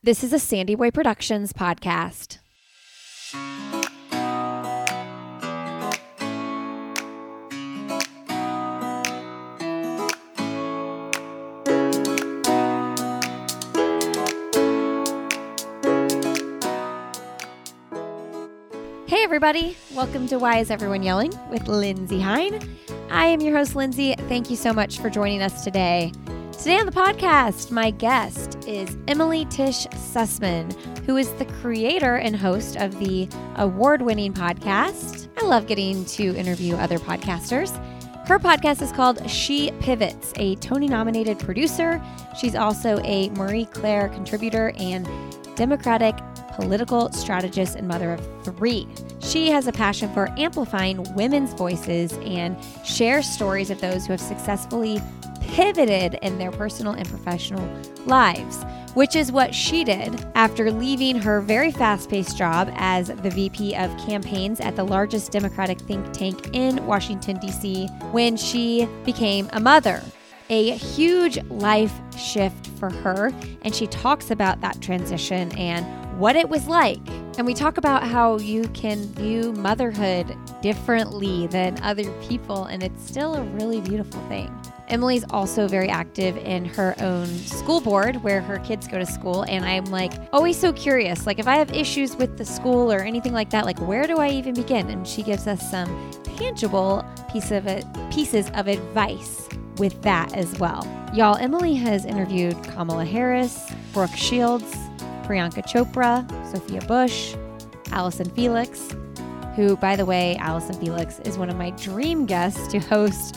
This is a Sandy Boy Productions podcast. Hey, everybody. Welcome to Why Is Everyone Yelling with Lindsey Hein. I am your host, Lindsey. Thank you so much for joining us today. Today on the podcast, my guest is Emily Tisch Sussman, who is the creator and host of the award winning podcast. I love getting to interview other podcasters. Her podcast is called She Pivots, a Tony nominated producer. She's also a Marie Claire contributor and Democratic political strategist and mother of three. She has a passion for amplifying women's voices and shares stories of those who have successfully pivoted in their personal and professional lives, which is what she did after leaving her very fast paced job as the VP of campaigns at the largest Democratic think tank in Washington, D.C., when she became a mother. A huge life shift for her, and she talks about that transition and what it was like. And we talk about how you can view motherhood differently than other people, and it's still a really beautiful thing. Emily's also very active in her own school board where her kids go to school. And I'm like always so curious. Like, if I have issues with the school or anything like that, like, where do I even begin? And she gives us some tangible piece of it, pieces of advice with that as well. Y'all, Emily has interviewed Kamala Harris, Brooke Shields, Priyanka Chopra, Sophia Bush, Allyson Felix, who, by the way, Allyson Felix is one of my dream guests to host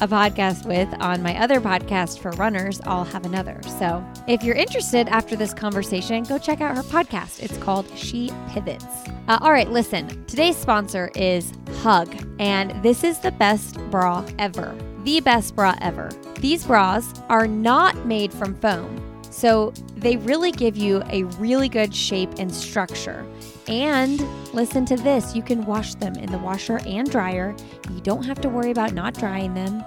a podcast with on my other podcast for runners, I'll have another. So if you're interested after this conversation, go check out her podcast. It's called She Pivots. Uh, all right, listen, today's sponsor is Huug, and this is the best bra ever. The best bra ever. These bras are not made from foam. So they really give you a really good shape and structure. And listen to this you can wash them in the washer and dryer. You don't have to worry about not drying them.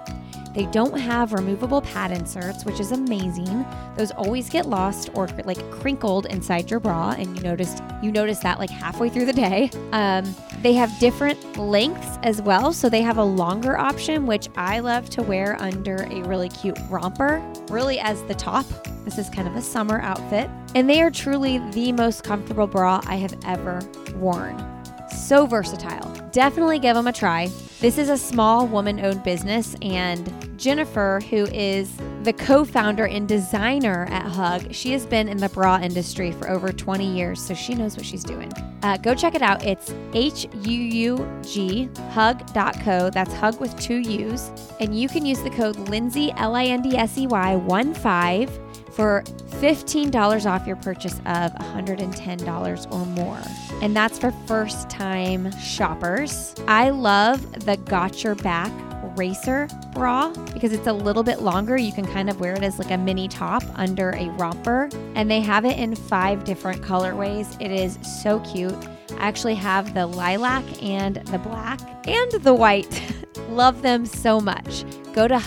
They don't have removable pad inserts, which is amazing. Those always get lost or like crinkled inside your bra, and you noticed you notice that like halfway through the day. Um, they have different lengths as well, so they have a longer option, which I love to wear under a really cute romper, really as the top. This is kind of a summer outfit, and they are truly the most comfortable bra I have ever worn. So versatile. Definitely give them a try. This is a small woman owned business, and Jennifer, who is the co founder and designer at Huug, she has been in the bra industry for over 20 years, so she knows what she's doing. Uh, go check it out. It's H U U G, huug.co. That's hug with two U's. And you can use the code Lindsey, L I N D S E Y 1 5 for $15 off your purchase of $110 or more. And that's for first time shoppers. I love the Got Your Back racer bra because it's a little bit longer. You can kind of wear it as like a mini top under a romper. And they have it in five different colorways. It is so cute. I actually have the lilac and the black and the white. Love them so much. Go to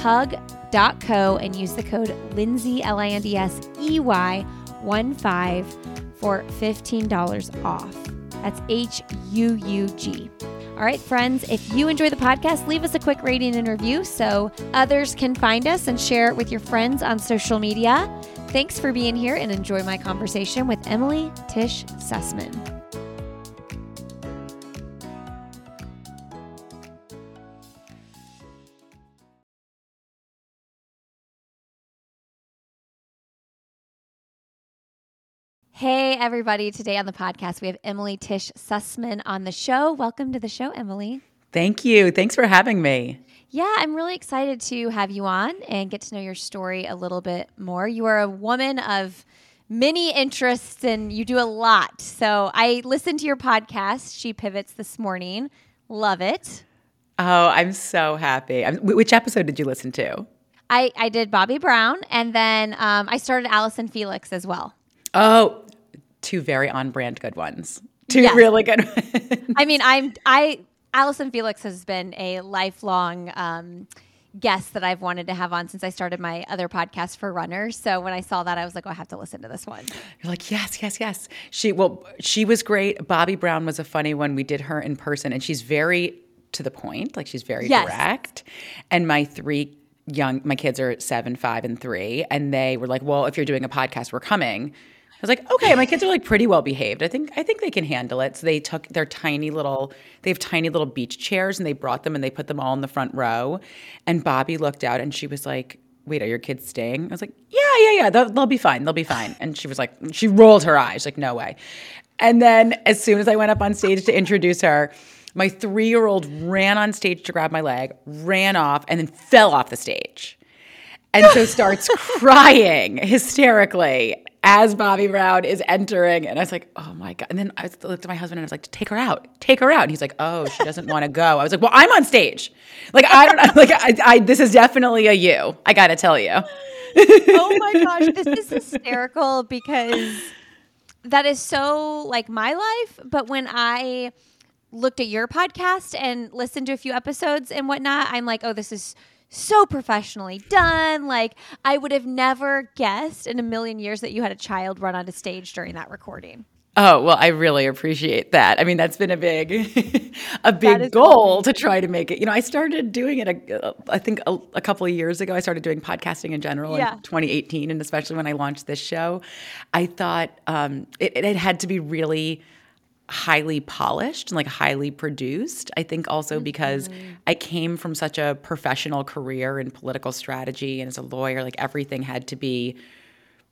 huug.co and use the code Lindsey, L I N D S E Y 1 5 for $15 off. That's H U U G. All right, friends, if you enjoy the podcast, leave us a quick rating and review so others can find us and share it with your friends on social media. Thanks for being here and enjoy my conversation with Emily Tisch Sussman. Hey, everybody. Today on the podcast, we have Emily Tisch Sussman on the show. Welcome to the show, Emily. Thank you. Thanks for having me. Yeah, I'm really excited to have you on and get to know your story a little bit more. You are a woman of many interests and you do a lot. So I listened to your podcast, She Pivots, this morning. Love it. Oh, I'm so happy. I'm, which episode did you listen to? I, I did Bobbi Brown and then um, I started Allyson Felix as well. Oh, two very on brand good ones. Two Yes. really good ones. I mean, I'm I Allyson Felix has been a lifelong um, guest that I've wanted to have on since I started my other podcast for runners. So when I saw that, I was like, oh, I have to listen to this one. You're like, yes, yes, yes. She well, she was great. Bobbi Brown was a funny one. We did her in person, and she's very to the point. Like she's very Yes. direct. And my three young, my kids are seven, five, and three, and they were like, well, if you're doing a podcast, we're coming. I was like, okay, my kids are like pretty well behaved. I think I think they can handle it. So they took their tiny little they have tiny little beach chairs and they brought them and they put them all in the front row. And Bobbi looked out and she was like, Wait, are your kids staying? I was like, Yeah, yeah, yeah. They'll, they'll be fine. They'll be fine. And she was like, she rolled her eyes, like, no way. And then as soon as I went up on stage to introduce her, my three year old ran on stage to grab my leg, ran off, and then fell off the stage and so starts crying hysterically as Bobbi Brown is entering. And I was like, oh my God. And then I looked at my husband and I was like, take her out, take her out. And he's like, oh, she doesn't want to go. I was like, well, I'm on stage. Like, I don't know. Like, I, I this is definitely a you. I got to tell you. oh my gosh, this is hysterical because that is so like my life. But when I looked at your podcast and listened to a few episodes and whatnot, I'm like, oh, this is so professionally done. Like, I would have never guessed in a million years that you had a child run onto stage during that recording. Oh, well, I really appreciate that. I mean, that's been a big a big goal to try to make it. You know, I started doing it a, I think a, a couple of years ago. I started doing podcasting in general Yeah. in 2018 and especially when I launched this show. I thought um, it, it had to be really highly polished and like highly produced. I think also mm-hmm. because I came from such a professional career in political strategy and as a lawyer, like everything had to be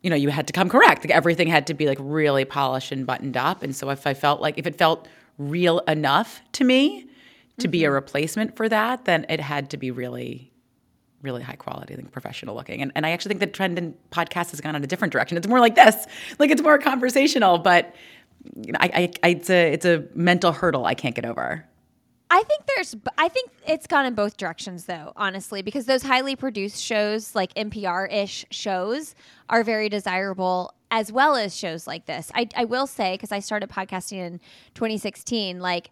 you know, you had to come correct. Like everything had to be like really polished and buttoned up. And so if I felt like if it felt real enough to me to be a mm-hmm. replacement for that, then it had to be really really high quality, like professional looking. And, and I actually think the trend in podcasts has gone in a different direction. It's more like this, like it's more conversational, but you know, I, I, I it's a it's a mental hurdle I can't get over. I think there's, I think it's gone in both directions though, honestly, because those highly produced shows, like NPR ish shows, are very desirable as well as shows like this. I, I will say, because I started podcasting in 2016, like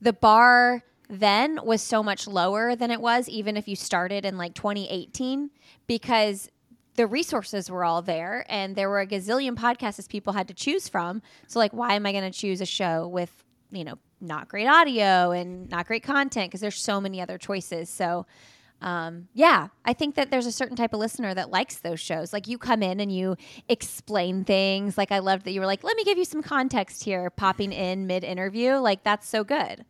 the bar then was so much lower than it was, even if you started in like 2018, because the resources were all there and there were a gazillion podcasts people had to choose from. So, like, why am I going to choose a show with, you know, not great audio and not great content? Because there's so many other choices. So, um, yeah, I think that there's a certain type of listener that likes those shows. Like you come in and you explain things. Like I loved that you were like, let me give you some context here, popping in mid interview. Like that's so good.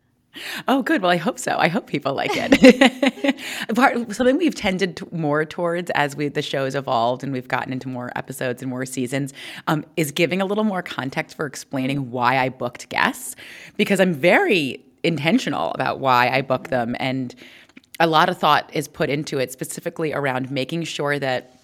Oh, good. Well, I hope so. I hope people like it. Part, something we've tended to more towards as we the show's evolved and we've gotten into more episodes and more seasons um, is giving a little more context for explaining why I booked guests because I'm very intentional about why I book them and a lot of thought is put into it specifically around making sure that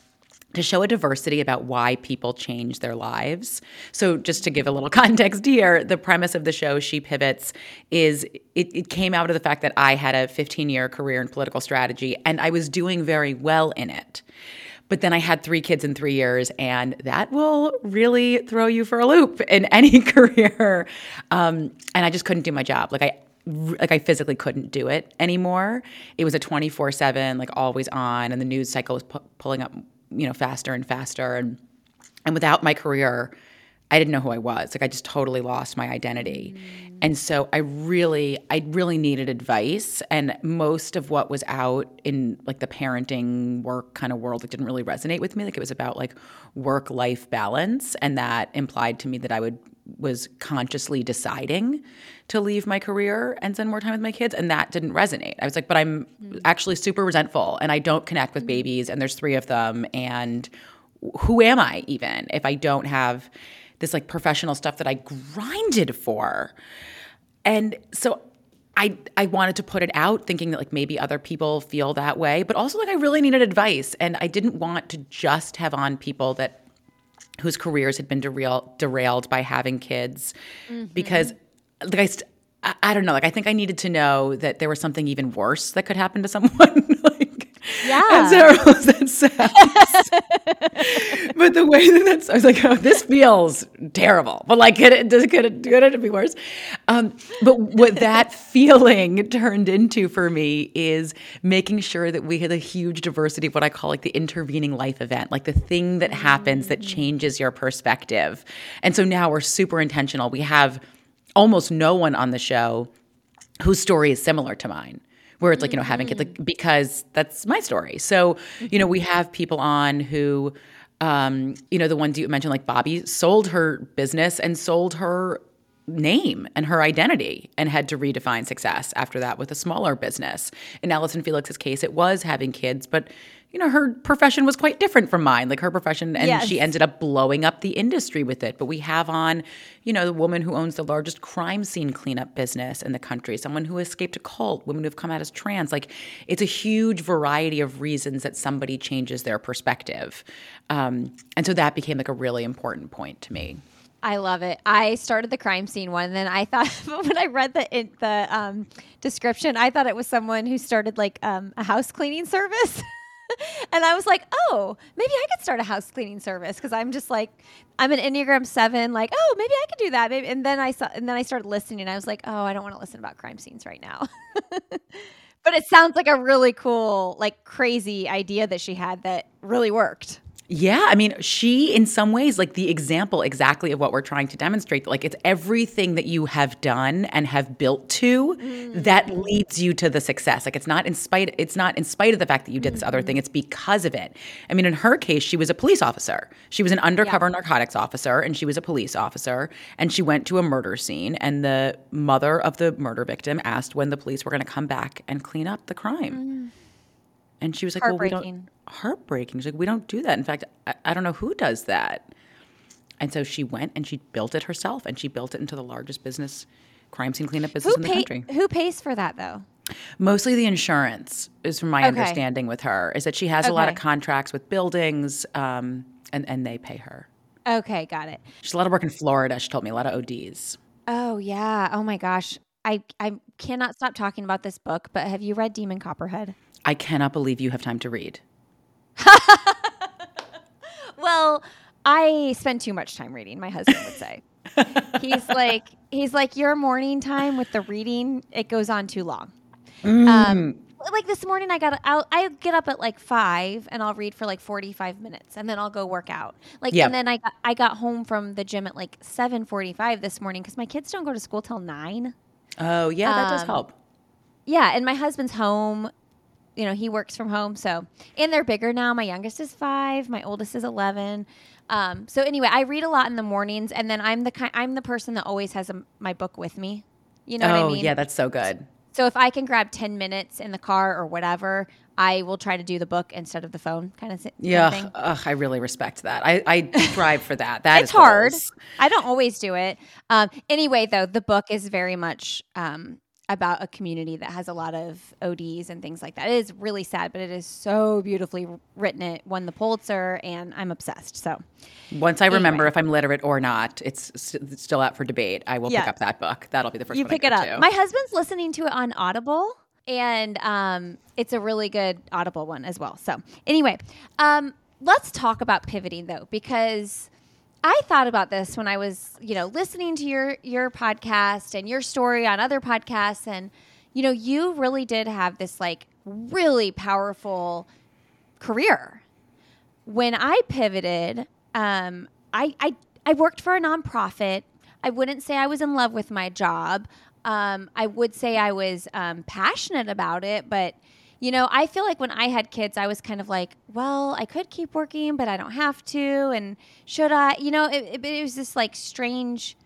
to show a diversity about why people change their lives. So, just to give a little context here, the premise of the show, She Pivots, is it, it came out of the fact that I had a 15 year career in political strategy and I was doing very well in it. But then I had three kids in three years, and that will really throw you for a loop in any career. Um, and I just couldn't do my job. Like I like I physically couldn't do it anymore. It was a 24/7 like always on and the news cycle was pu- pulling up, you know, faster and faster. And and without my career, I didn't know who I was. Like I just totally lost my identity. Mm. And so I really I really needed advice. And most of what was out in like the parenting work kind of world it didn't really resonate with me. Like it was about like work life balance. And that implied to me that I would was consciously deciding to leave my career and spend more time with my kids. And that didn't resonate. I was like, but I'm mm. actually super resentful. And I don't connect with mm. babies. And there's 3 of them. And who am I even if I don't have this like professional stuff that I grinded for? And so I I wanted to put it out thinking that like maybe other people feel that way, but also like I really needed advice. And I didn't want to just have on people that whose careers had been derail, derailed by having kids. Mm-hmm. Because like I, st- I I don't know. Like I think I needed to know that there was something even worse that could happen to someone Yeah. as terrible as that sounds but the way that that's, I was like, oh, this feels terrible. But like, could it, could it, could it be worse? Um, but what that feeling turned into for me is making sure that we had a huge diversity of what I call like the intervening life event, like the thing that happens that changes your perspective. And so now we're super intentional. We have almost no one on the show whose story is similar to mine where it's like you know having kids like because that's my story. So you know we have people on who um you know the ones you mentioned like bobbi sold her business and sold her name and her identity and had to redefine success after that with a smaller business. In allyson felix's case it was having kids but you know, her profession was quite different from mine. Like her profession, and yes. she ended up blowing up the industry with it. But we have on, you know, the woman who owns the largest crime scene cleanup business in the country, someone who escaped a cult, women who've come out as trans. Like it's a huge variety of reasons that somebody changes their perspective. Um, and so that became like a really important point to me. I love it. I started the crime scene one, and then I thought when I read the the um, description, I thought it was someone who started like um, a house cleaning service. and I was like, oh, maybe I could start a house cleaning service because I'm just like, I'm an Enneagram seven. Like, oh, maybe I could do that. Maybe. And then I saw, and then I started listening. And I was like, oh, I don't want to listen about crime scenes right now. but it sounds like a really cool, like crazy idea that she had that really worked. Yeah, I mean, she in some ways like the example exactly of what we're trying to demonstrate. Like it's everything that you have done and have built to mm. that leads you to the success. Like it's not in spite it's not in spite of the fact that you did this mm-hmm. other thing. It's because of it. I mean, in her case, she was a police officer. She was an undercover yeah. narcotics officer and she was a police officer and she went to a murder scene and the mother of the murder victim asked when the police were going to come back and clean up the crime. Mm. And she was like, "Well, we don't." Heartbreaking. She's like, "We don't do that. In fact, I, I don't know who does that." And so she went and she built it herself, and she built it into the largest business crime scene cleanup business who in the pay, country. Who pays for that though? Mostly the insurance is from my okay. understanding with her is that she has okay. a lot of contracts with buildings, um, and and they pay her. Okay, got it. She's a lot of work in Florida. She told me a lot of ODs. Oh yeah. Oh my gosh. I I cannot stop talking about this book. But have you read Demon Copperhead? I cannot believe you have time to read. well, I spend too much time reading, my husband would say. he's like he's like your morning time with the reading, it goes on too long. Mm. Um, like this morning I got I'll, I get up at like 5 and I'll read for like 45 minutes and then I'll go work out. Like yep. and then I got, I got home from the gym at like 7:45 this morning cuz my kids don't go to school till 9. Oh, yeah, that um, does help. Yeah, and my husband's home you know, he works from home. So, and they're bigger now. My youngest is five. My oldest is 11. Um, so anyway, I read a lot in the mornings and then I'm the kind, I'm the person that always has a, my book with me. You know oh, what I oh, mean? yeah, that's so good. So if I can grab 10 minutes in the car or whatever, I will try to do the book instead of the phone kind of, yeah, thing. Ugh, I really respect that. I, I strive for that. That it's hard. I don't always do it. Um, anyway, though, the book is very much um, about a community that has a lot of ODs and things like that. It is really sad, but it is so beautifully written. It won the Pulitzer, and I'm obsessed. So, once I remember if I'm literate or not, it's, still out for debate. I will yeah. pick up that book. That'll be the first. You pick it up. To. My husband's listening to it on Audible, and um, it's a really good Audible one as well. So, anyway, um, let's talk about pivoting though, because I thought about this when I was, you know, listening to your your podcast and your story on other podcasts and you know, you really did have this like really powerful career. When I pivoted, um, I, I I worked for a nonprofit. I wouldn't say I was in love with my job. Um, I would say I was um, passionate about it, but you know, I feel like when I had kids, I was kind of like, well, I could keep working, but I don't have to. And should I? You know, it, it, it was this like strange.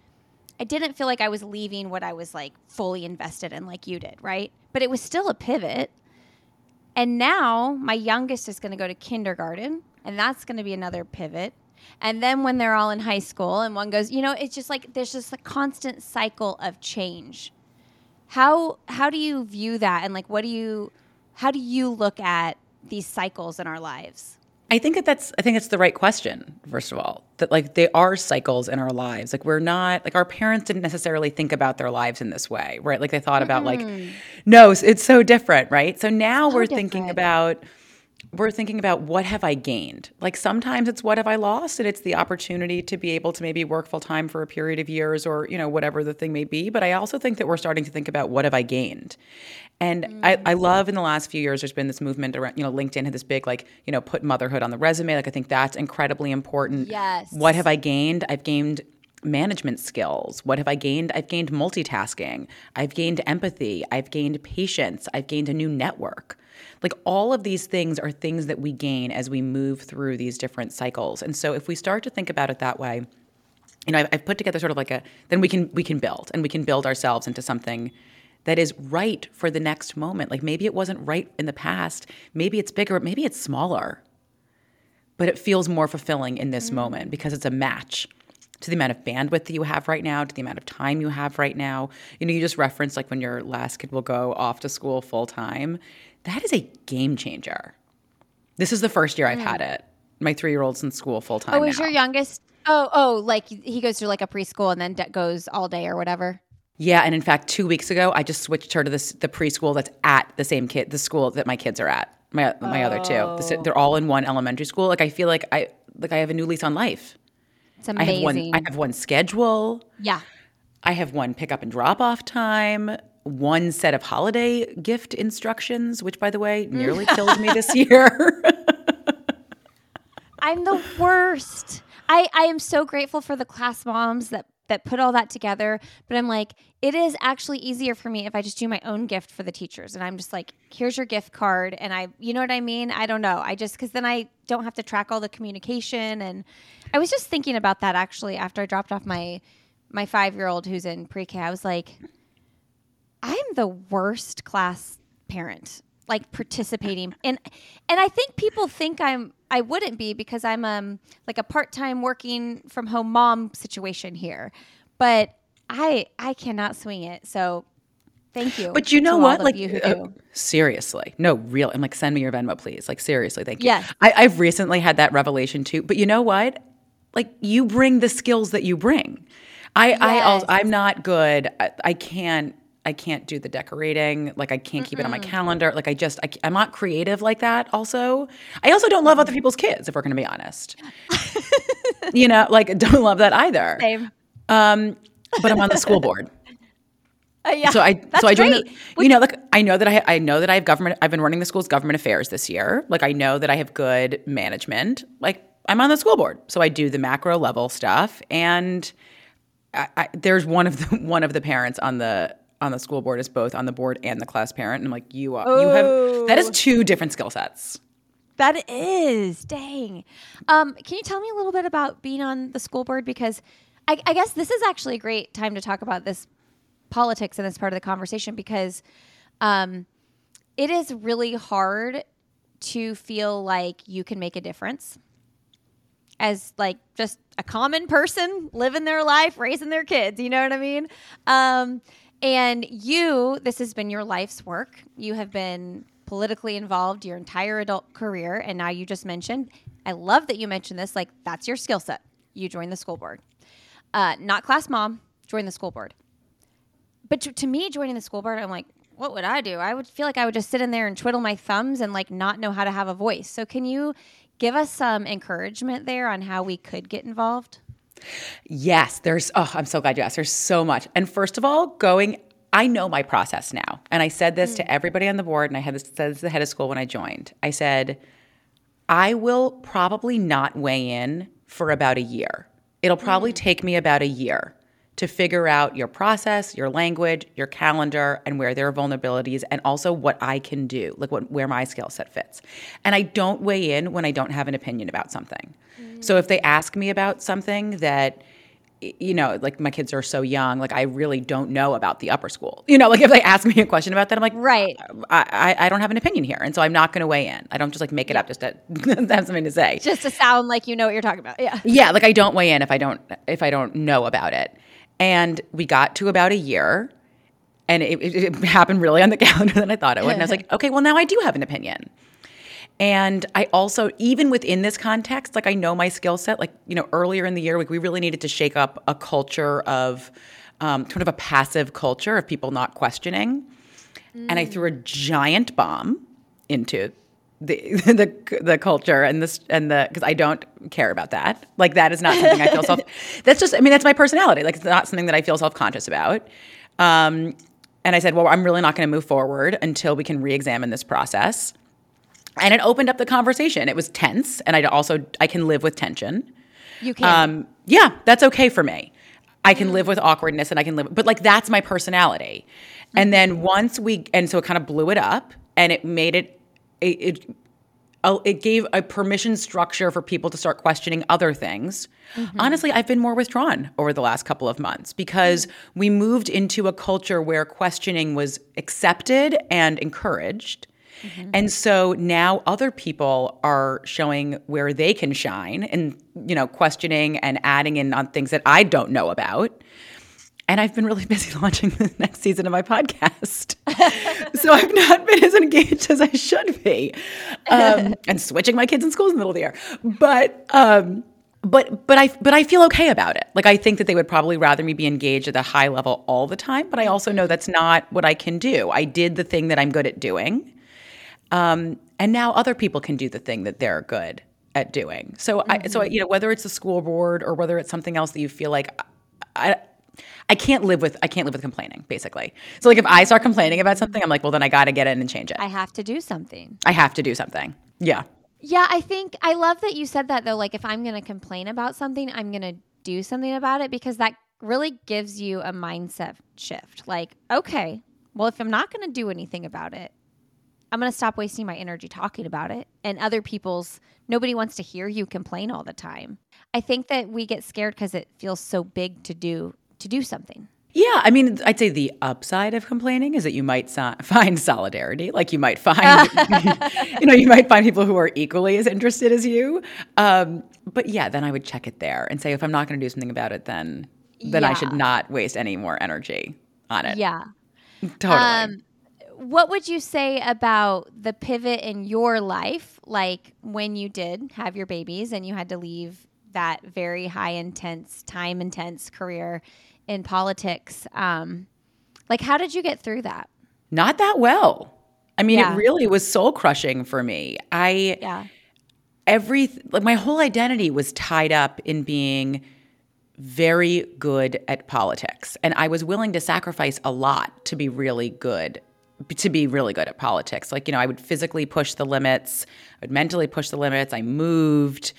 I didn't feel like I was leaving what I was like fully invested in, like you did, right? But it was still a pivot. And now my youngest is going to go to kindergarten, and that's going to be another pivot. And then when they're all in high school and one goes, you know, it's just like there's just a constant cycle of change. How how do you view that and like what do you how do you look at these cycles in our lives? I think that that's I think it's the right question first of all that like they are cycles in our lives like we're not like our parents didn't necessarily think about their lives in this way right like they thought about mm. like no it's so different right so now so we're different. thinking about we're thinking about what have I gained? Like sometimes it's what have I lost and it's the opportunity to be able to maybe work full time for a period of years or, you know, whatever the thing may be. But I also think that we're starting to think about what have I gained? And mm. I, I love in the last few years there's been this movement around, you know, LinkedIn had this big like, you know, put motherhood on the resume. Like I think that's incredibly important. Yes. What have I gained? I've gained management skills. What have I gained? I've gained multitasking. I've gained empathy. I've gained patience. I've gained a new network. Like all of these things are things that we gain as we move through these different cycles. And so if we start to think about it that way, you know, I've, I've put together sort of like a then we can we can build and we can build ourselves into something that is right for the next moment. Like maybe it wasn't right in the past, maybe it's bigger, maybe it's smaller, but it feels more fulfilling in this mm. moment because it's a match to the amount of bandwidth that you have right now, to the amount of time you have right now. You know, you just referenced like when your last kid will go off to school full time. That is a game changer. This is the first year I've mm. had it. My three year old's in school full time. Oh, is now. your youngest? Oh, oh, like he goes to like a preschool and then goes all day or whatever. Yeah, and in fact, two weeks ago, I just switched her to this the preschool that's at the same kid, the school that my kids are at. My my oh. other two, oh. they're all in one elementary school. Like I feel like I like I have a new lease on life. It's amazing. I have one. I have one schedule. Yeah. I have one pickup and drop off time one set of holiday gift instructions, which, by the way, mm. nearly killed me this year. I'm the worst. I, I am so grateful for the class moms that that put all that together. But I'm like, it is actually easier for me if I just do my own gift for the teachers. And I'm just like, here's your gift card. And I, you know what I mean? I don't know. I just, cause then I don't have to track all the communication. And I was just thinking about that actually after I dropped off my, my five year old who's in pre K. I was like, I'm the worst class parent like participating and and I think people think I'm I wouldn't be because I'm um like a part-time working from home mom situation here. But I I cannot swing it. So thank you. But you know what? Like you uh, seriously. No, real. I'm like send me your Venmo please. Like seriously, thank you. Yeah. I, I've recently had that revelation too. But you know what? Like you bring the skills that you bring. I yes. I also, I'm not good. I, I can't I can't do the decorating. Like I can't keep Mm-mm. it on my calendar. Like I just I, am not creative like that. Also, I also don't love other people's kids. If we're going to be honest, you know, like don't love that either. Same. Um, but I'm on the school board. Uh, yeah, so I so I joined. The, you know, like I know that I I know that I have government. I've been running the school's government affairs this year. Like I know that I have good management. Like I'm on the school board, so I do the macro level stuff. And I, I, there's one of the one of the parents on the on the school board is both on the board and the class parent. And I'm like, you are, you have that is oh. two different skill sets. That is dang. Um, can you tell me a little bit about being on the school board? Because I, I guess this is actually a great time to talk about this politics in this part of the conversation because um, it is really hard to feel like you can make a difference as like just a common person living their life, raising their kids. You know what I mean? Um, and you, this has been your life's work. You have been politically involved your entire adult career. And now you just mentioned, I love that you mentioned this, like that's your skill set. You joined the school board. Uh, not class mom, join the school board. But to, to me, joining the school board, I'm like, what would I do? I would feel like I would just sit in there and twiddle my thumbs and like not know how to have a voice. So can you give us some encouragement there on how we could get involved? Yes, there's, oh, I'm so glad you asked. There's so much. And first of all, going, I know my process now. And I said this mm. to everybody on the board, and I had this said this to the head of school when I joined. I said, I will probably not weigh in for about a year. It'll probably mm. take me about a year to figure out your process, your language, your calendar, and where there are vulnerabilities, and also what I can do, like what where my skill set fits. And I don't weigh in when I don't have an opinion about something. So if they ask me about something that you know, like my kids are so young, like I really don't know about the upper school. You know, like if they ask me a question about that, I'm like, right, I, I, I don't have an opinion here, and so I'm not going to weigh in. I don't just like make it up just to have something to say, just to sound like you know what you're talking about. Yeah, yeah, like I don't weigh in if I don't if I don't know about it. And we got to about a year, and it, it, it happened really on the calendar than I thought it would. And I was like, okay, well, now I do have an opinion. And I also, even within this context, like I know my skill set. Like, you know, earlier in the year, like we really needed to shake up a culture of um, sort of a passive culture of people not questioning. Mm. And I threw a giant bomb into the the the culture and this and the because I don't care about that. Like that is not something I feel self. That's just I mean that's my personality. Like it's not something that I feel self conscious about. Um, and I said, well, I'm really not going to move forward until we can re-examine this process. And it opened up the conversation. It was tense, and I also I can live with tension. You can. Um, yeah, that's okay for me. I can live with awkwardness, and I can live, but like that's my personality. And then once we, and so it kind of blew it up, and it made it, it, it it gave a permission structure for people to start questioning other things. Mm-hmm. Honestly, I've been more withdrawn over the last couple of months because mm-hmm. we moved into a culture where questioning was accepted and encouraged. Mm-hmm. And so now other people are showing where they can shine and you know questioning and adding in on things that I don't know about. And I've been really busy launching the next season of my podcast. so I've not been as engaged as I should be. Um, and switching my kids in schools in the middle of the year. But, um, but but I but I feel okay about it. Like I think that they would probably rather me be engaged at a high level all the time, but I also know that's not what I can do. I did the thing that I'm good at doing. Um, and now other people can do the thing that they're good at doing. So mm-hmm. I so you know whether it's the school board or whether it's something else that you feel like I I can't live with I can't live with complaining basically. So like if I start complaining about something, I'm like, well then I got to get in and change it. I have to do something. I have to do something. Yeah. Yeah, I think I love that you said that though. Like if I'm going to complain about something, I'm going to do something about it because that really gives you a mindset shift. Like, okay, well if I'm not going to do anything about it, I'm going to stop wasting my energy talking about it. And other people's nobody wants to hear you complain all the time. I think that we get scared because it feels so big to do to do something. Yeah, I mean, I'd say the upside of complaining is that you might so- find solidarity. Like you might find, you know, you might find people who are equally as interested as you. Um, but yeah, then I would check it there and say, if I'm not going to do something about it, then then yeah. I should not waste any more energy on it. Yeah, totally. Um, what would you say about the pivot in your life, like when you did have your babies and you had to leave that very high intense, time intense career in politics. Um, like, how did you get through that? Not that well. I mean, yeah. it really was soul crushing for me. I, yeah. every, like, my whole identity was tied up in being very good at politics. And I was willing to sacrifice a lot to be really good to be really good at politics. Like, you know, I would physically push the limits, I would mentally push the limits. I moved.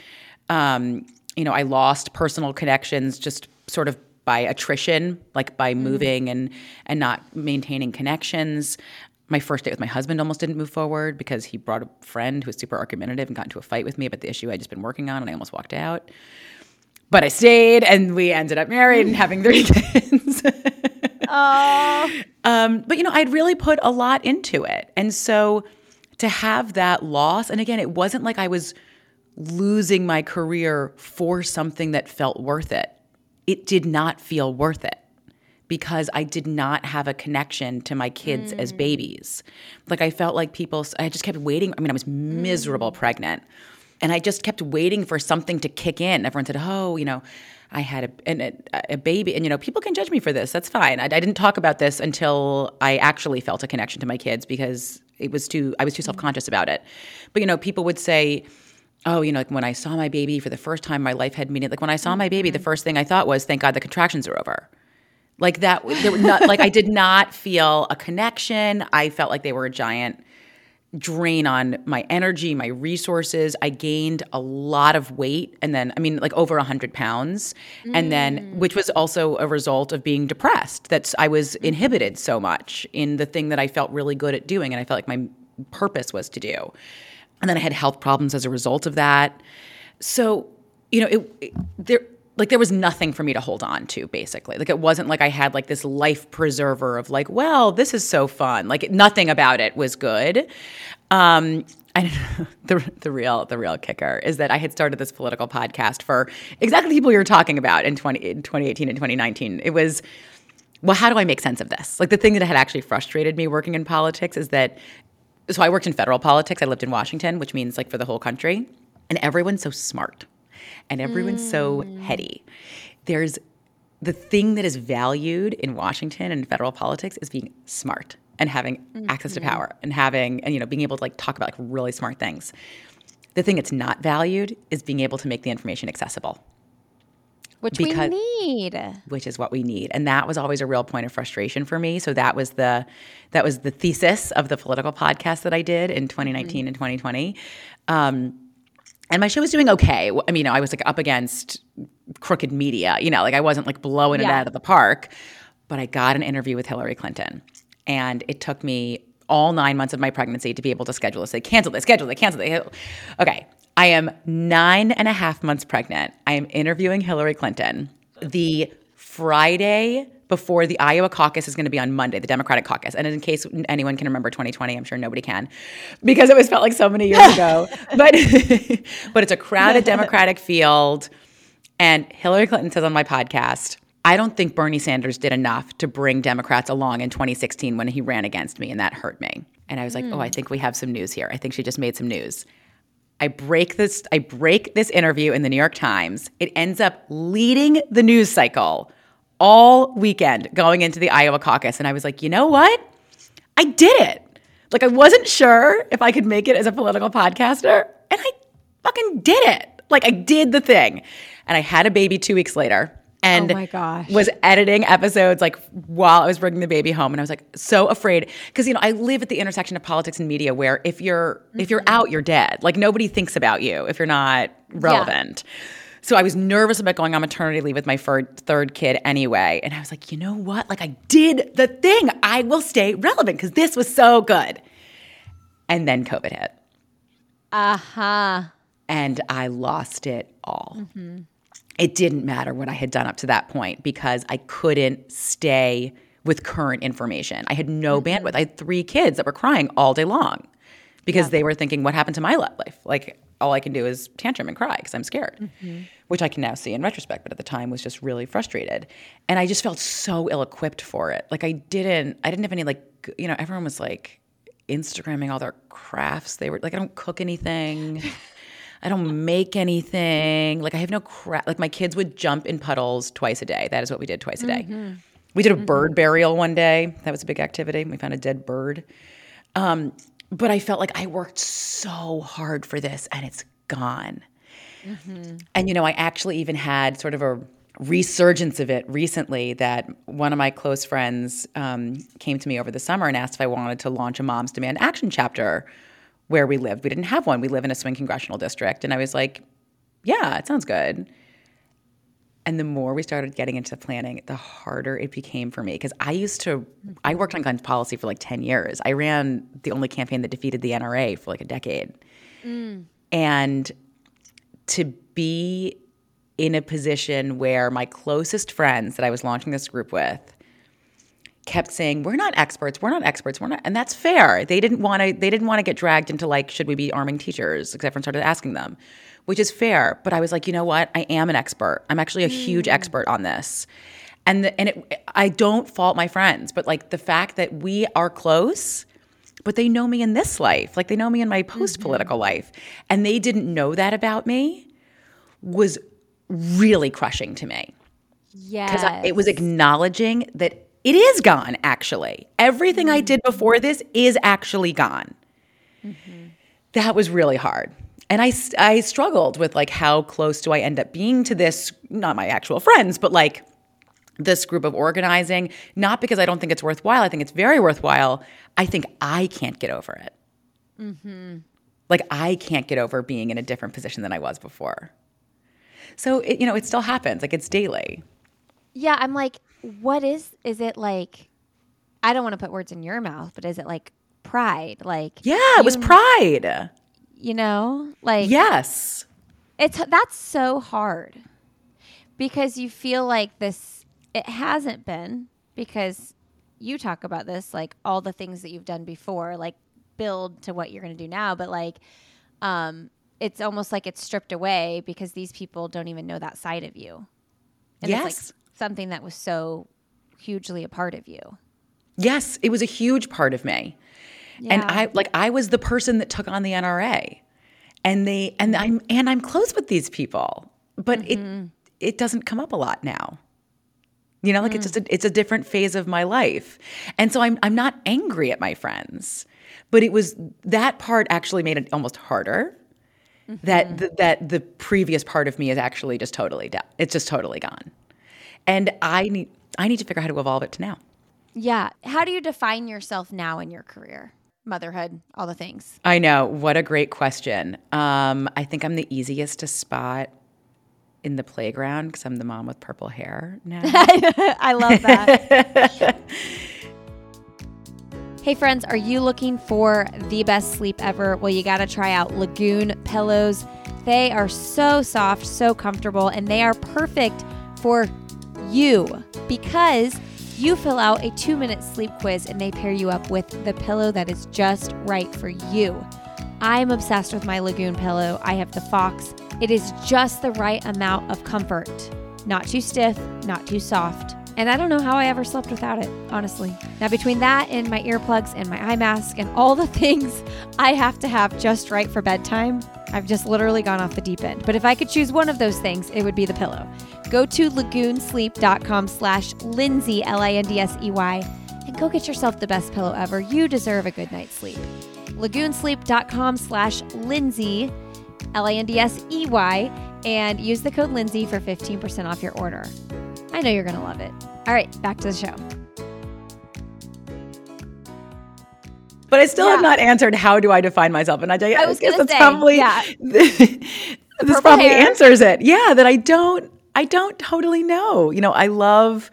Um, you know, I lost personal connections just sort of by attrition, like by mm-hmm. moving and and not maintaining connections. My first date with my husband almost didn't move forward because he brought a friend who was super argumentative and got into a fight with me about the issue I'd just been working on, and I almost walked out. But I stayed, and we ended up married and having three kids. Oh. Um, but you know, I'd really put a lot into it, and so to have that loss, and again, it wasn't like I was losing my career for something that felt worth it. It did not feel worth it because I did not have a connection to my kids mm. as babies. Like I felt like people, I just kept waiting. I mean, I was miserable mm. pregnant. And I just kept waiting for something to kick in. Everyone said, oh, you know, I had a, a, a, baby, and you know, people can judge me for this. That's fine. I, I, didn't talk about this until I actually felt a connection to my kids because it was too. I was too self conscious about it. But you know, people would say, oh, you know, like when I saw my baby for the first time, my life had meaning. Like when I saw my baby, the mm-hmm. first thing I thought was, thank God the contractions are over. Like that, there were not, like I did not feel a connection. I felt like they were a giant drain on my energy, my resources. I gained a lot of weight and then, I mean, like over 100 pounds. Mm. And then, mm. which was also a result of being depressed, that I was mm-hmm. inhibited so much in the thing that I felt really good at doing. And I felt like my purpose was to do. And then I had health problems as a result of that. So, you know, it, it there like there was nothing for me to hold on to basically like it wasn't like i had like this life preserver of like well this is so fun like nothing about it was good um I the the real the real kicker is that I had started this political podcast for exactly the people you're talking about in 20 in 2018 and 2019. It was well, how do I make sense of this? Like the thing that had actually frustrated me working in politics is that so I worked in federal politics. I lived in Washington, which means like for the whole country. And everyone's so smart and everyone's mm. so heady. There's the thing that is valued in Washington and federal politics is being smart and having access to power and having and you know being able to like talk about like really smart things. The thing that's not valued is being able to make the information accessible Which because- we need. which is what we need and that was always a real point of frustration for me so that was the that was the thesis of the political podcast that i did in 2019 and 2020 um, and my show was doing okay. I mean you know, i was like up against crooked media you know like i wasn't like blowing it out of the park but i got an interview with hillary clinton. And it took me all nine months of my pregnancy to be able to schedule this. They canceled it schedule it canceled it. Okay. I am nine and a half months pregnant. I am interviewing hillary clinton. The Friday before the Iowa caucus is going to be on Monday, the Democratic caucus. And in case anyone can remember 2020, I'm sure nobody can because it was felt like so many years ago. But but it's a crowded Democratic field and Hillary Clinton says on my podcast, I don't think Bernie Sanders did enough to bring Democrats along in 2016 when he ran against me and that hurt me. And I was like, "Oh, I hmm. think we have some news here. I think she just made some news." I break this I break this interview in the New York Times. It ends up leading the news cycle all weekend going into the Iowa caucus and I was like, "You know what? I did it." Like I wasn't sure if I could make it as a political podcaster, and I fucking did it. Like I did the thing. And I had a baby 2 weeks later. And Oh my gosh. was editing episodes like while I was bringing the baby home and I was like so afraid because you know I live at the intersection of politics and media where if you're if you're mm-hmm. out you're dead like nobody thinks about you if you're not relevant. So I was nervous about going on maternity leave with my third third kid anyway and I was like you know what like I did the thing I will stay relevant because this was so good. And then COVID hit Uh huh. and I lost it all. It didn't matter what I had done up to that point because I couldn't stay with current information. I had no bandwidth. I had three kids that were crying all day long because they were thinking, what happened to my life? Like, all I can do is tantrum and cry because I'm scared, mm-hmm. which I can now see in retrospect, but at the time was just really frustrated. And I just felt so ill equipped for it. Like, I didn't, I didn't have any, like, you know, everyone was like, Instagramming all their crafts. They were like, I don't cook anything. I don't make anything. Like I have no crap. Like my kids would jump in puddles twice a day. That is what we did twice a day. Mm-hmm. We did a mm-hmm. bird burial one day. That was a big activity. We found a dead bird. Um, but I felt like I worked so hard for this and it's gone. And you know, I actually even had sort of a resurgence of it recently that one of my close friends um, came to me over the summer and asked if I wanted to launch a Moms Demand Action chapter where we lived. We didn't have one. We live in a swing congressional district. And I was like, yeah, it sounds good. And the more we started getting into planning, the harder it became for me. Because I used to, I mm-hmm. worked on gun policy for like 10 years. I ran the only campaign that defeated the NRA for like a decade. Mm. And to be in a position where my closest friends that I was launching this group with kept saying we're not experts we're not experts we're not and that's fair they didn't want to they didn't want to get dragged into like should we be arming teachers because everyone started asking them which is fair but i was like you know what? I am an expert. I'm actually a huge hmm. expert on this. And the, and it, i don't fault my friends but like the fact that we are close but they know me in this life. Like they know me in my post political mm-hmm. life. And they didn't know that about me was really crushing to me. Yes. because it was acknowledging that it is gone actually. Everything i did mm-hmm. before this is actually gone. Mm-hmm. That was really hard and I, I struggled with like how close do i end up being to this not my actual friends but like this group of organizing not because i don't think it's worthwhile i think it's very worthwhile i think i can't get over it Mm-hmm. like i can't get over being in a different position than i was before so it, you know it still happens like it's daily Yeah, I'm like, what is is it like? I don't want to put words in your mouth, but is it like pride? Like Yeah, it was pride. You know, like Yes. it's that's so hard because you feel like this. It hasn't been because you talk about this like all the things that you've done before, like build to what you're going to do now, but like, um, it's almost like it's stripped away because these people don't even know that side of you. And it's Yes. like something that was so hugely a part of you. Yes, it was a huge part of me. And I like I was the person that took on the NRA. And they and I'm and I'm close with these people. But Mm-hmm. it it doesn't come up a lot now. You know, like it's just a, it's a different phase of my life. And so I'm I'm not angry at my friends. But it was that part actually made it almost harder. That the, that the previous part of me is actually just totally down. It's just totally gone. And I need I need to figure out how to evolve it to now. Yeah. How do you define yourself now in your career? Motherhood, all the things. I know. What a great question. Um, I think I'm the easiest to spot in the playground because I'm the mom with purple hair now. I love that. hey, friends, are you looking for the best sleep ever? Well, you got to try out Lagoon pillows. They are so soft, so comfortable, and they are perfect for you because you fill out a two minute sleep quiz and they pair you up with the pillow that is just right for you. I'm obsessed with my Lagoon pillow. I have the Fox. It is just the right amount of comfort. Not too stiff, not too soft. And I don't know how I ever slept without it, honestly. Now, between that and my earplugs and my eye mask and all the things I have to have just right for bedtime, I've just literally gone off the deep end. But if I could choose one of those things, it would be the pillow. Go to lagoonsleep.com slash Lindsey, L-I-N-D-S-E-Y, and go get yourself the best pillow ever. You deserve a good night's sleep. Lagoonsleep.com slash Lindsey, L-I-N-D-S-E-Y, and use the code Lindsey for 15% off your order. I know you're going to love it. All right, back to the show. But I still Yeah. have not answered how do I define myself. And I, I, I was guess that's say, probably yeah. this probably hair. answers it. Yeah, that I don't I don't totally know. You know, I love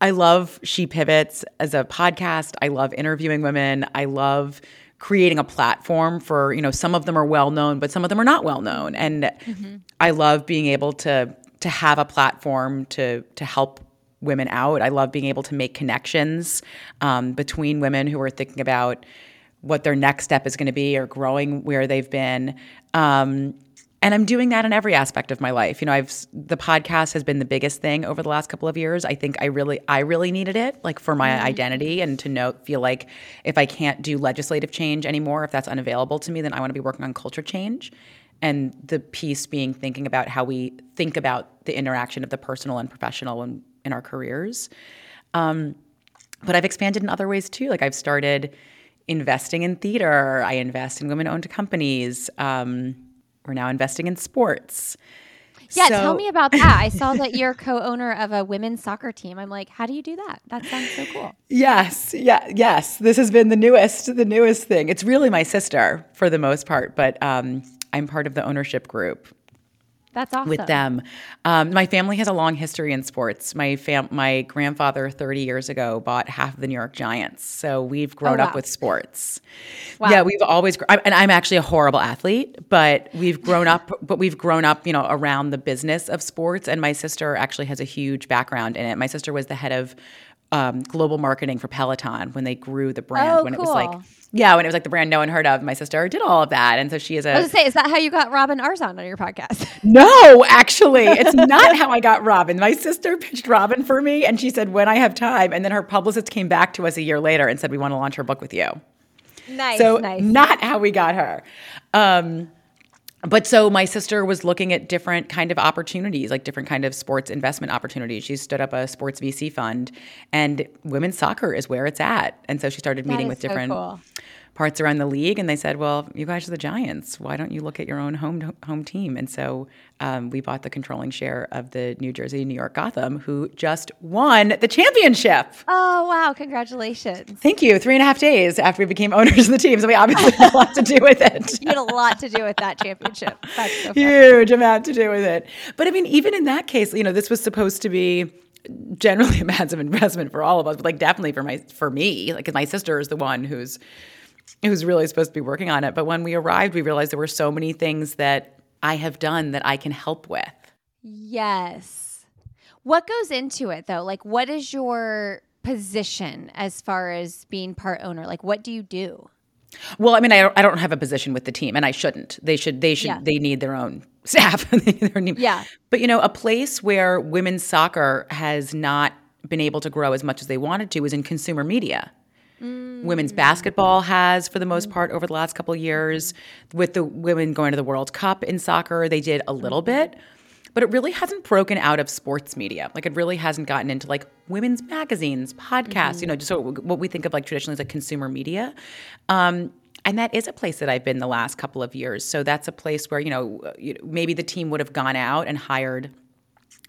I love She Pivots as a podcast. I love interviewing women. I love creating a platform for, you know, some of them are well known, but some of them are not well known. And mm-hmm. I love being able to to have a platform to to help women out. I love being able to make connections um, between women who are thinking about what their next step is going to be or growing where they've been. Um, and I'm doing that in every aspect of my life. You know, I've the podcast has been the biggest thing over the last couple of years. I think I really I really needed it like for my identity and to know feel like if I can't do legislative change anymore, if that's unavailable to me, then I want to be working on culture change. And the piece being thinking about how we think about the interaction of the personal and professional in, in our careers. Um, but I've expanded in other ways too. Like I've started investing in theater. I invest in women-owned companies. Um, we're now investing in sports. Yeah, So- tell me about that. I saw that you're co-owner of a women's soccer team. I'm like, how do you do that? That sounds so cool. Yes, yeah, yes. This has been the newest, the newest thing. It's really my sister for the most part, but um, I'm part of the ownership group That's awesome. with them. Um, my family has a long history in sports. My fam- my grandfather, 30 years ago, bought half of the New York Giants, so we've grown Oh, up with sports. Wow. Yeah, we've always, gr- I'm- and I'm actually a horrible athlete, but we've grown up, but we've grown up, you know, around the business of sports. And my sister actually has a huge background in it. My sister was the head of um, global marketing for Peloton when they grew the brand. Oh, when it was like, yeah, when it was like the brand no one heard of. My sister did all of that, and so she is a I was gonna say, is that how you got Robin Arzon on your podcast? no, actually, it's not how I got Robin. My sister pitched Robin for me, and she said, when I have time. And then her publicist came back to us a year later and said, we want to launch her book with you. nice, So, nice. not how we got her. Um, but so my sister was looking at different kind of opportunities, like different kind of sports investment opportunities. She stood up a sports VC fund, and women's soccer is where it's at. And so she started meeting with so different cool. Parts around the league, and they said, "Well, you guys are the Giants. Why don't you look at your own home home team?" And so um, we bought the controlling share of the New Jersey New York Gotham, who just won the championship. Oh wow! Congratulations. Thank you. Three and a half days after we became owners of the team, so we obviously had a lot to do with it. You had a lot to do with that championship. That's so. Huge amount to do with it. But I mean, even in that case, you know, this was supposed to be generally a massive investment for all of us, but like definitely for my for me, like my sister is the one who's who's really supposed to be working on it. But when we arrived, we realized there were so many things that I have done that I can help with. Yes. What goes into it though? Like, what is your position as far as being part owner? Like, what do you do? Well, I mean, I don't, I don't have a position with the team, and I shouldn't. They should. They should. Yeah. They need their own staff. Yeah. But you know, a place where women's soccer has not been able to grow as much as they wanted to is in consumer media. Women's basketball has, for the most part, over the last couple of years. With the women going to the World Cup in soccer, they did a little bit. but it really hasn't broken out of sports media. Like it really hasn't gotten into like women's magazines, podcasts, mm-hmm. you know, just of what we think of like traditionally as like consumer media. Um, and that is a place that I've been the last couple of years. So that's a place where, you know, maybe the team would have gone out and hired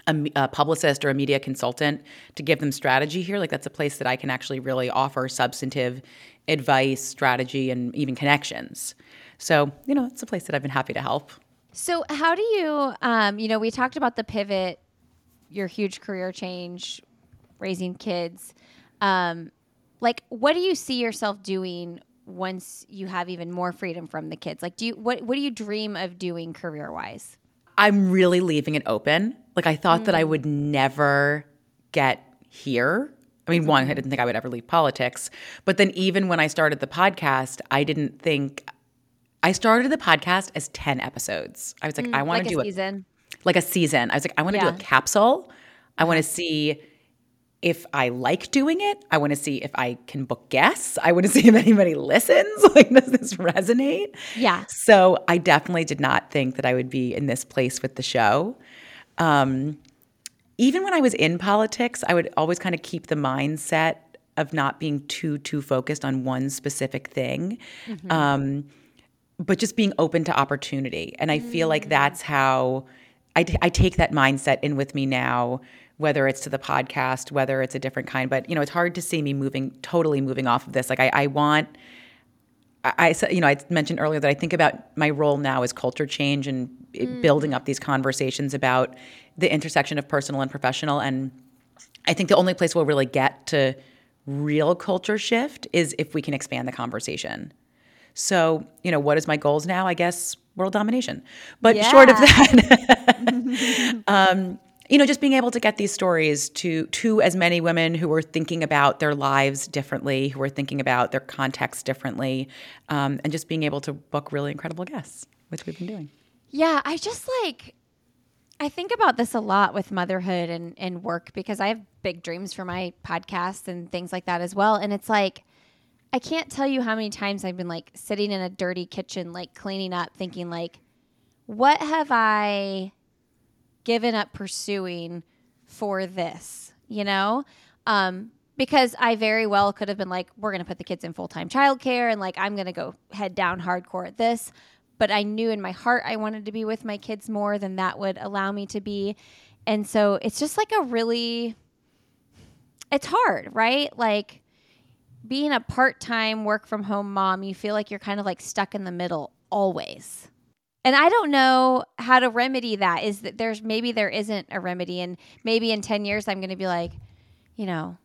a, a, publicist or a media consultant to give them strategy here. Like that's a place that I can actually really offer substantive advice, strategy, and even connections. So, you know, it's a place that I've been happy to help. So, how do you, um, you know, we talked about the pivot, your huge career change, raising kids. Um, like, what do you see yourself doing once you have even more freedom from the kids? Like, do you what what do you dream of doing career wise? I'm really leaving it open. Like, I thought mm. that I would never get here. I mean, one, I didn't think I would ever leave politics. But then, even when I started the podcast, I didn't think I started the podcast as 10 episodes. I was like, mm, I want like to do a season. like a season. I was like, I want to yeah. do a capsule. I want to see if I like doing it. I want to see if I can book guests. I want to see if anybody listens. Like, does this resonate? Yeah. So I definitely did not think that I would be in this place with the show. Um, even when I was in politics, I would always kind of keep the mindset of not being too too focused on one specific thing. Mm-hmm. Um, but just being open to opportunity. And I feel like mm. that's how I, t- I take that mindset in with me now, whether it's to the podcast, whether it's a different kind. But, you know, it's hard to see me moving, totally moving off of this. Like, I, I want, I, I, you know, I mentioned earlier that I think about my role now as culture change and mm. building up these conversations about the intersection of personal and professional. And I think the only place we'll really get to real culture shift is if we can expand the conversation. So, you know, what is my goals now? I guess world domination. But yeah. short of that, um, you know, just being able to get these stories to to as many women who are thinking about their lives differently, who are thinking about their context differently, um, and just being able to book really incredible guests, which we've been doing. Yeah, I just like I think about this a lot with motherhood and, and work because I have big dreams for my podcast and things like that as well. And it's like I can't tell you how many times I've been like sitting in a dirty kitchen, like cleaning up, thinking like, what have I given up pursuing for this? You know, um, because I very well could have been like, we're going to put the kids in full time childcare, and like I'm going to go head down hardcore at this. But I knew in my heart I wanted to be with my kids more than that would allow me to be, and so it's just like a really, it's hard, right? Like being a part-time work from home mom, you feel like you're kind of like stuck in the middle always. And I don't know how to remedy that. Is that there's maybe there isn't a remedy and maybe in 10 years I'm going to be like, you know,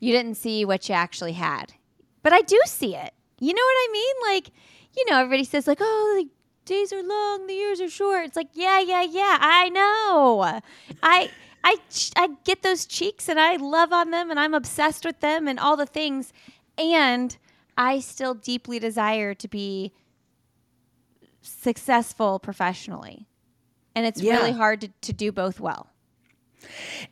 you didn't see what you actually had. But I do see it. You know what I mean? Like, you know, everybody says like, "Oh, the days are long, the years are short." It's like, "Yeah, yeah, yeah, I know." I I I get those cheeks and I love on them and I'm obsessed with them and all the things and I still deeply desire to be successful professionally. And it's yeah. really hard to, to do both well.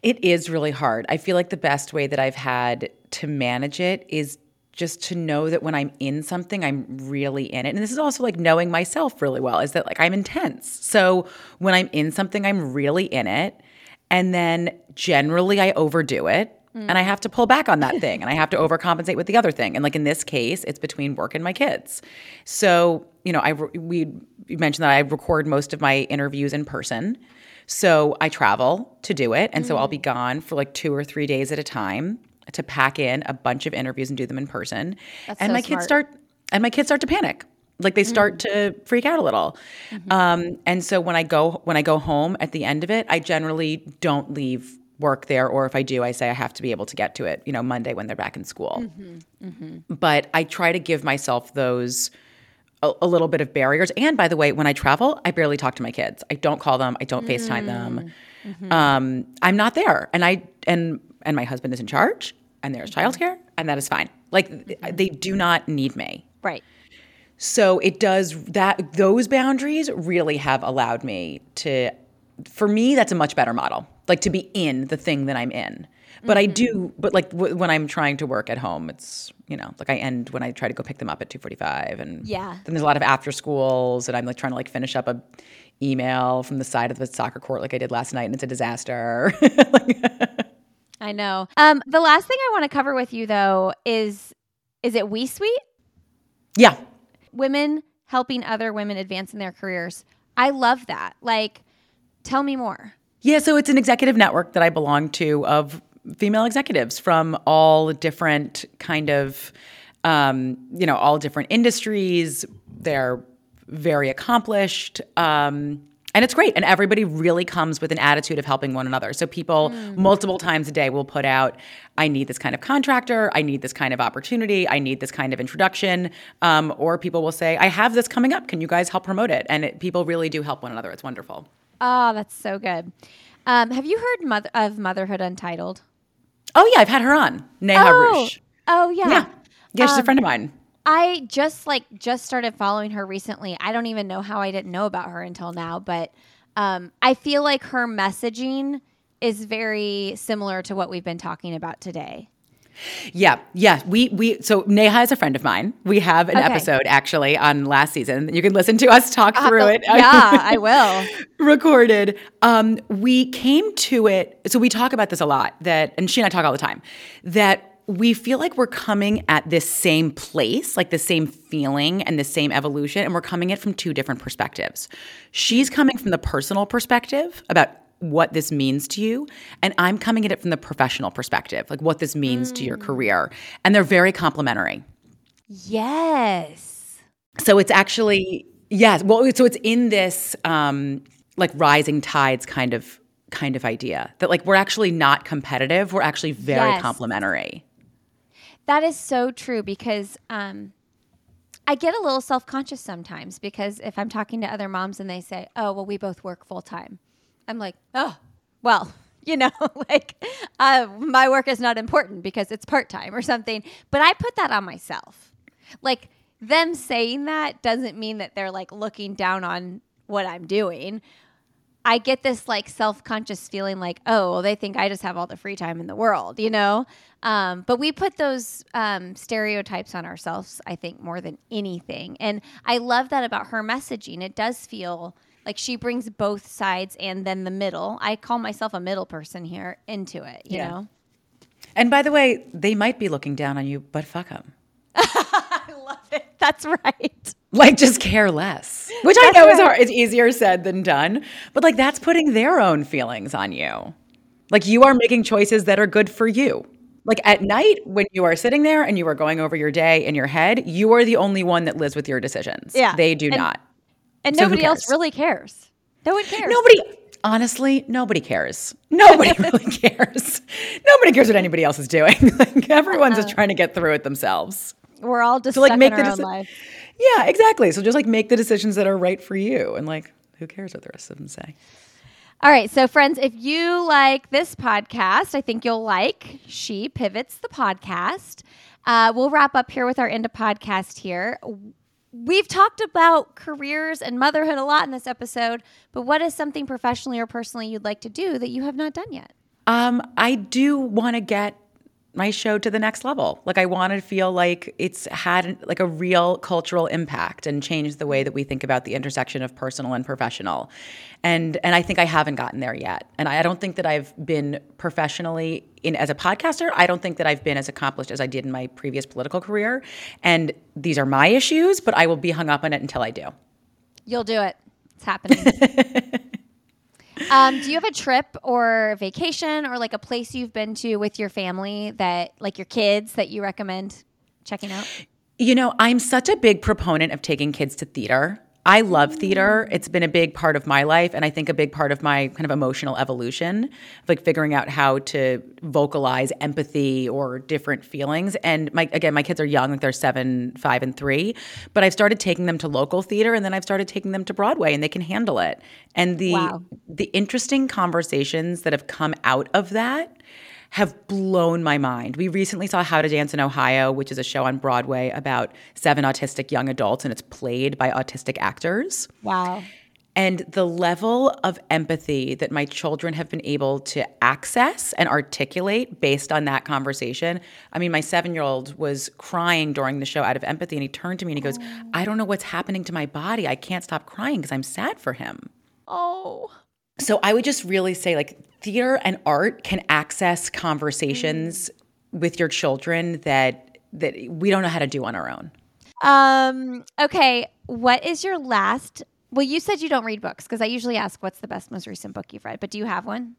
It is really hard. I feel like the best way that I've had to manage it is just to know that when I'm in something, I'm really in it. And this is also like knowing myself really well is that like I'm intense. So when I'm in something, I'm really in it. And then generally I overdo it. Mm. And I have to pull back on that thing and I have to overcompensate with the other thing. And like in this case, it's between work and my kids. So, you know, I we mentioned that I record most of my interviews in person. So I travel to do it. And mm. so I'll be mm. gone for like two or three days at a time to pack in a bunch of interviews and do them in person. That's and so my smart. kids start and my kids start to panic like they start mm-hmm. to freak out a little mm-hmm. um, and so when i go when i go home at the end of it i generally don't leave work there or if i do i say i have to be able to get to it you know monday when they're back in school. Mm-hmm. mm-hmm. but i try to give myself those a, a, little bit of barriers. And by the way when i travel i barely talk to my kids. I don't call them i don't facetime them. Mm-hmm. um, i'm not there. And i and and my husband is in charge and there's mm-hmm. childcare and that is fine. Like they do not need me. Right. So it does that those boundaries really have allowed me to for me, that's a much better model. Like to be in the thing that I'm in. But I do, but like w- when I'm trying to work at home, it's you know like I end when I try to go pick them up at two forty five, and Yeah. then there's a lot of after schools, and I'm like trying to like finish up a email from the side of the soccer court like I did last night, and it's a disaster. I know. Um, the last thing I want to cover with you though is is it WeSuite? yeah, Women helping other women advance in their careers. I love that. Like, tell me more. Yeah, so it's an executive network that I belong to of female executives from all different kind of, um, you know, all different industries. They're very accomplished. Um, and it's great. And everybody really comes with an attitude of helping one another. So people multiple times a day will put out, I need this kind of contractor. I need this kind of opportunity. I need this kind of introduction. Um, or people will say, I have this coming up. Can you guys help promote it? And it, people really do help one another. It's wonderful. Oh, that's so good. Um, have you heard mother- of Motherhood Untitled? Oh yeah, I've had her on. Neha Oh, Rush. oh yeah. Yeah. Yeah, she's a friend of mine. I just like just started following her recently. I don't even know how I didn't know about her until now, but um, I feel like her messaging is very similar to what we've been talking about today. Yeah, yeah. We we so Neha is a friend of mine. We have an Okay. episode actually on last season. You can listen to us talk through it. Uh, Yeah, I will. recorded. Um, we came to it. So we talk about this a lot. That and she and I talk all the time. That we feel like we're coming at this same place, like the same feeling and the same evolution, and we're coming at it from two different perspectives. She's coming from the personal perspective about what this means to you, and I'm coming at it from the professional perspective, like what this means to your career. And they're very complimentary. Yes. So it's actually yes. Well, so it's in this um, like rising tides kind of kind of idea that like we're actually not competitive. We're actually very Yes. complementary. That is so true because um, I get a little self conscious sometimes because if I'm talking to other moms and they say, oh, well, we both work full time, I'm like, oh, well, you know, like uh, my work is not important because it's part time or something. But I put that on myself. Like them saying that doesn't mean that they're like looking down on what I'm doing. I get this like self conscious feeling like, oh, well, they think I just have all the free time in the world, you know? Um, but we put those um, stereotypes on ourselves, I think, more than anything. And I love that about her messaging. It does feel like she brings both sides and then the middle. I call myself a middle person here into it, you Yeah. know? And by the way, they might be looking down on you, but fuck them. I love it. That's right. Like just care less, which I know is hard. It's easier said than done, but like that's putting their own feelings on you. Like you are making choices that are good for you. Like at night when you are sitting there and you are going over your day in your head, you are the only one that lives with your decisions. Yeah. They do And- not. And So nobody else really cares. No one cares. Nobody, honestly, nobody cares. Nobody really cares. Nobody cares what anybody else is doing. like everyone's just trying to get through it themselves. We're all just So like make in the our own deci- life. Yeah, exactly. So just like make the decisions that are right for you, and like who cares what the rest of them say? All right, so friends, if you like this podcast, I think you'll like She Pivots the podcast. Uh, we'll wrap up here with our end of podcast here. We've talked about careers and motherhood a lot in this episode, but what is something professionally or personally you'd like to do that you have not done yet? Um, I do want to get my show to the next level. Like I want to feel like it's had like a real cultural impact and changed the way that we think about the intersection of personal and professional. And and I think I haven't gotten there yet. And I, I don't think that I've been professionally in as a podcaster. I don't think that I've been as accomplished as I did in my previous political career. And these are my issues, but I will be hung up on it until I do. You'll do it. It's happening. um, do you have a trip or vacation or like a place you've been to with your family that, like your kids, that you recommend checking out? You know, I'm such a big proponent of taking kids to theater. I love theater. It's been a big part of my life, and I think a big part of my kind of emotional evolution, like figuring out how to vocalize empathy or different feelings. And my again, my kids are young, like they're seven, five, and three. But I've started taking them to local theater, and then I've started taking them to Broadway, and they can handle it. And the Wow. the interesting conversations that have come out of that have blown my mind. We recently saw How to Dance in Ohio, which is a show on Broadway about seven autistic young adults, and it's played by autistic actors. Wow. And the level of empathy that my children have been able to access and articulate based on that conversation. I mean, my seven year old was crying during the show out of empathy, and he turned to me and he goes, oh. I don't know what's happening to my body. I can't stop crying because I'm sad for him. Oh. So I would just really say, like, theater and art can access conversations with your children that that we don't know how to do on our own. Um, okay. What is your last? Well, you said you don't read books because I usually ask what's the best, most recent book you've read, but do you have one?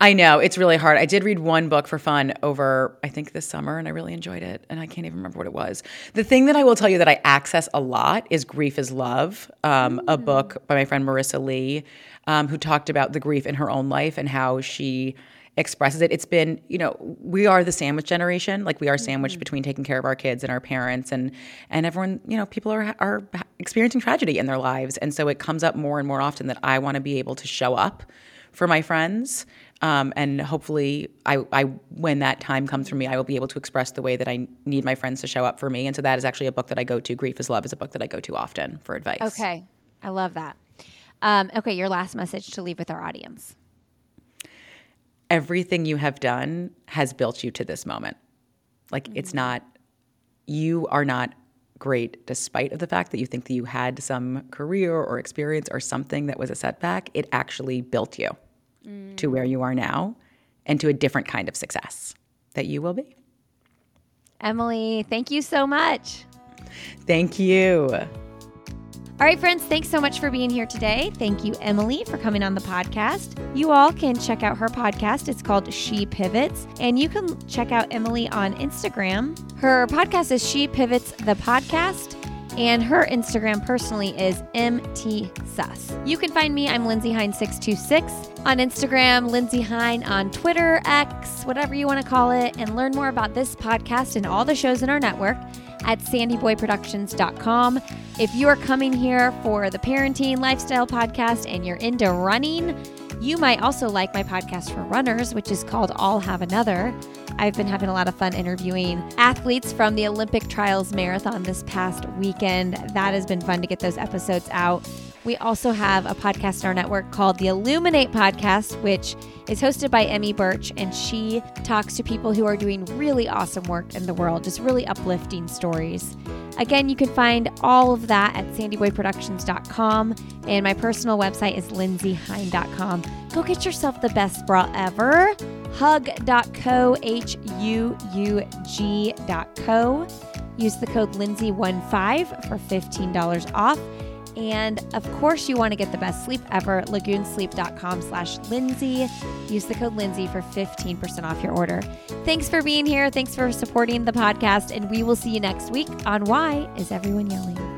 I know it's really hard. I did read one book for fun over, I think, this summer, and I really enjoyed it. And I can't even remember what it was. The thing that I will tell you that I access a lot is Grief is Love, um, a book by my friend Marisa Lee, um, who talked about the grief in her own life and how she expresses it. It's been, you know, we are the sandwich generation. Like we are sandwiched mm-hmm. between taking care of our kids and our parents, and and everyone, you know, people are are experiencing tragedy in their lives, and so it comes up more and more often that I want to be able to show up for my friends. Um, and hopefully, I, I, when that time comes for me, I will be able to express the way that I need my friends to show up for me. And so that is actually a book that I go to. Grief is Love is a book that I go to often for advice. Okay, I love that. Um, okay, your last message to leave with our audience everything you have done has built you to this moment. Like mm-hmm. it's not you are not great despite of the fact that you think that you had some career or experience or something that was a setback. It actually built you mm. to where you are now and to a different kind of success that you will be. Emily, thank you so much. Thank you. All right, friends, thanks so much for being here today. Thank you, Emily, for coming on the podcast. You all can check out her podcast. It's called She Pivots, and you can check out Emily on Instagram. Her podcast is She Pivots the Podcast. And her Instagram personally is MT Sus. You can find me, I'm Lindsey Hein626 on Instagram, Lindsey Hein on Twitter, X, whatever you want to call it, and learn more about this podcast and all the shows in our network at sandyboyproductions.com. If you are coming here for the parenting lifestyle podcast and you're into running, you might also like my podcast for runners, which is called I'll Have Another. I've been having a lot of fun interviewing athletes from the Olympic Trials Marathon this past weekend. That has been fun to get those episodes out. We also have a podcast in our network called the Illuminate Podcast, which is hosted by Emmy Birch, and she talks to people who are doing really awesome work in the world, just really uplifting stories. Again, you can find all of that at sandyboyproductions.com, and my personal website is lindseyhein.com. Go get yourself the best bra ever. Huug.co, H U U G.co. Use the code Lindsey15 for $15 off. And of course, you want to get the best sleep ever. Lagoonsleep.com slash Lindsey. Use the code Lindsey for 15% off your order. Thanks for being here. Thanks for supporting the podcast. And we will see you next week on Why Is Everyone Yelling?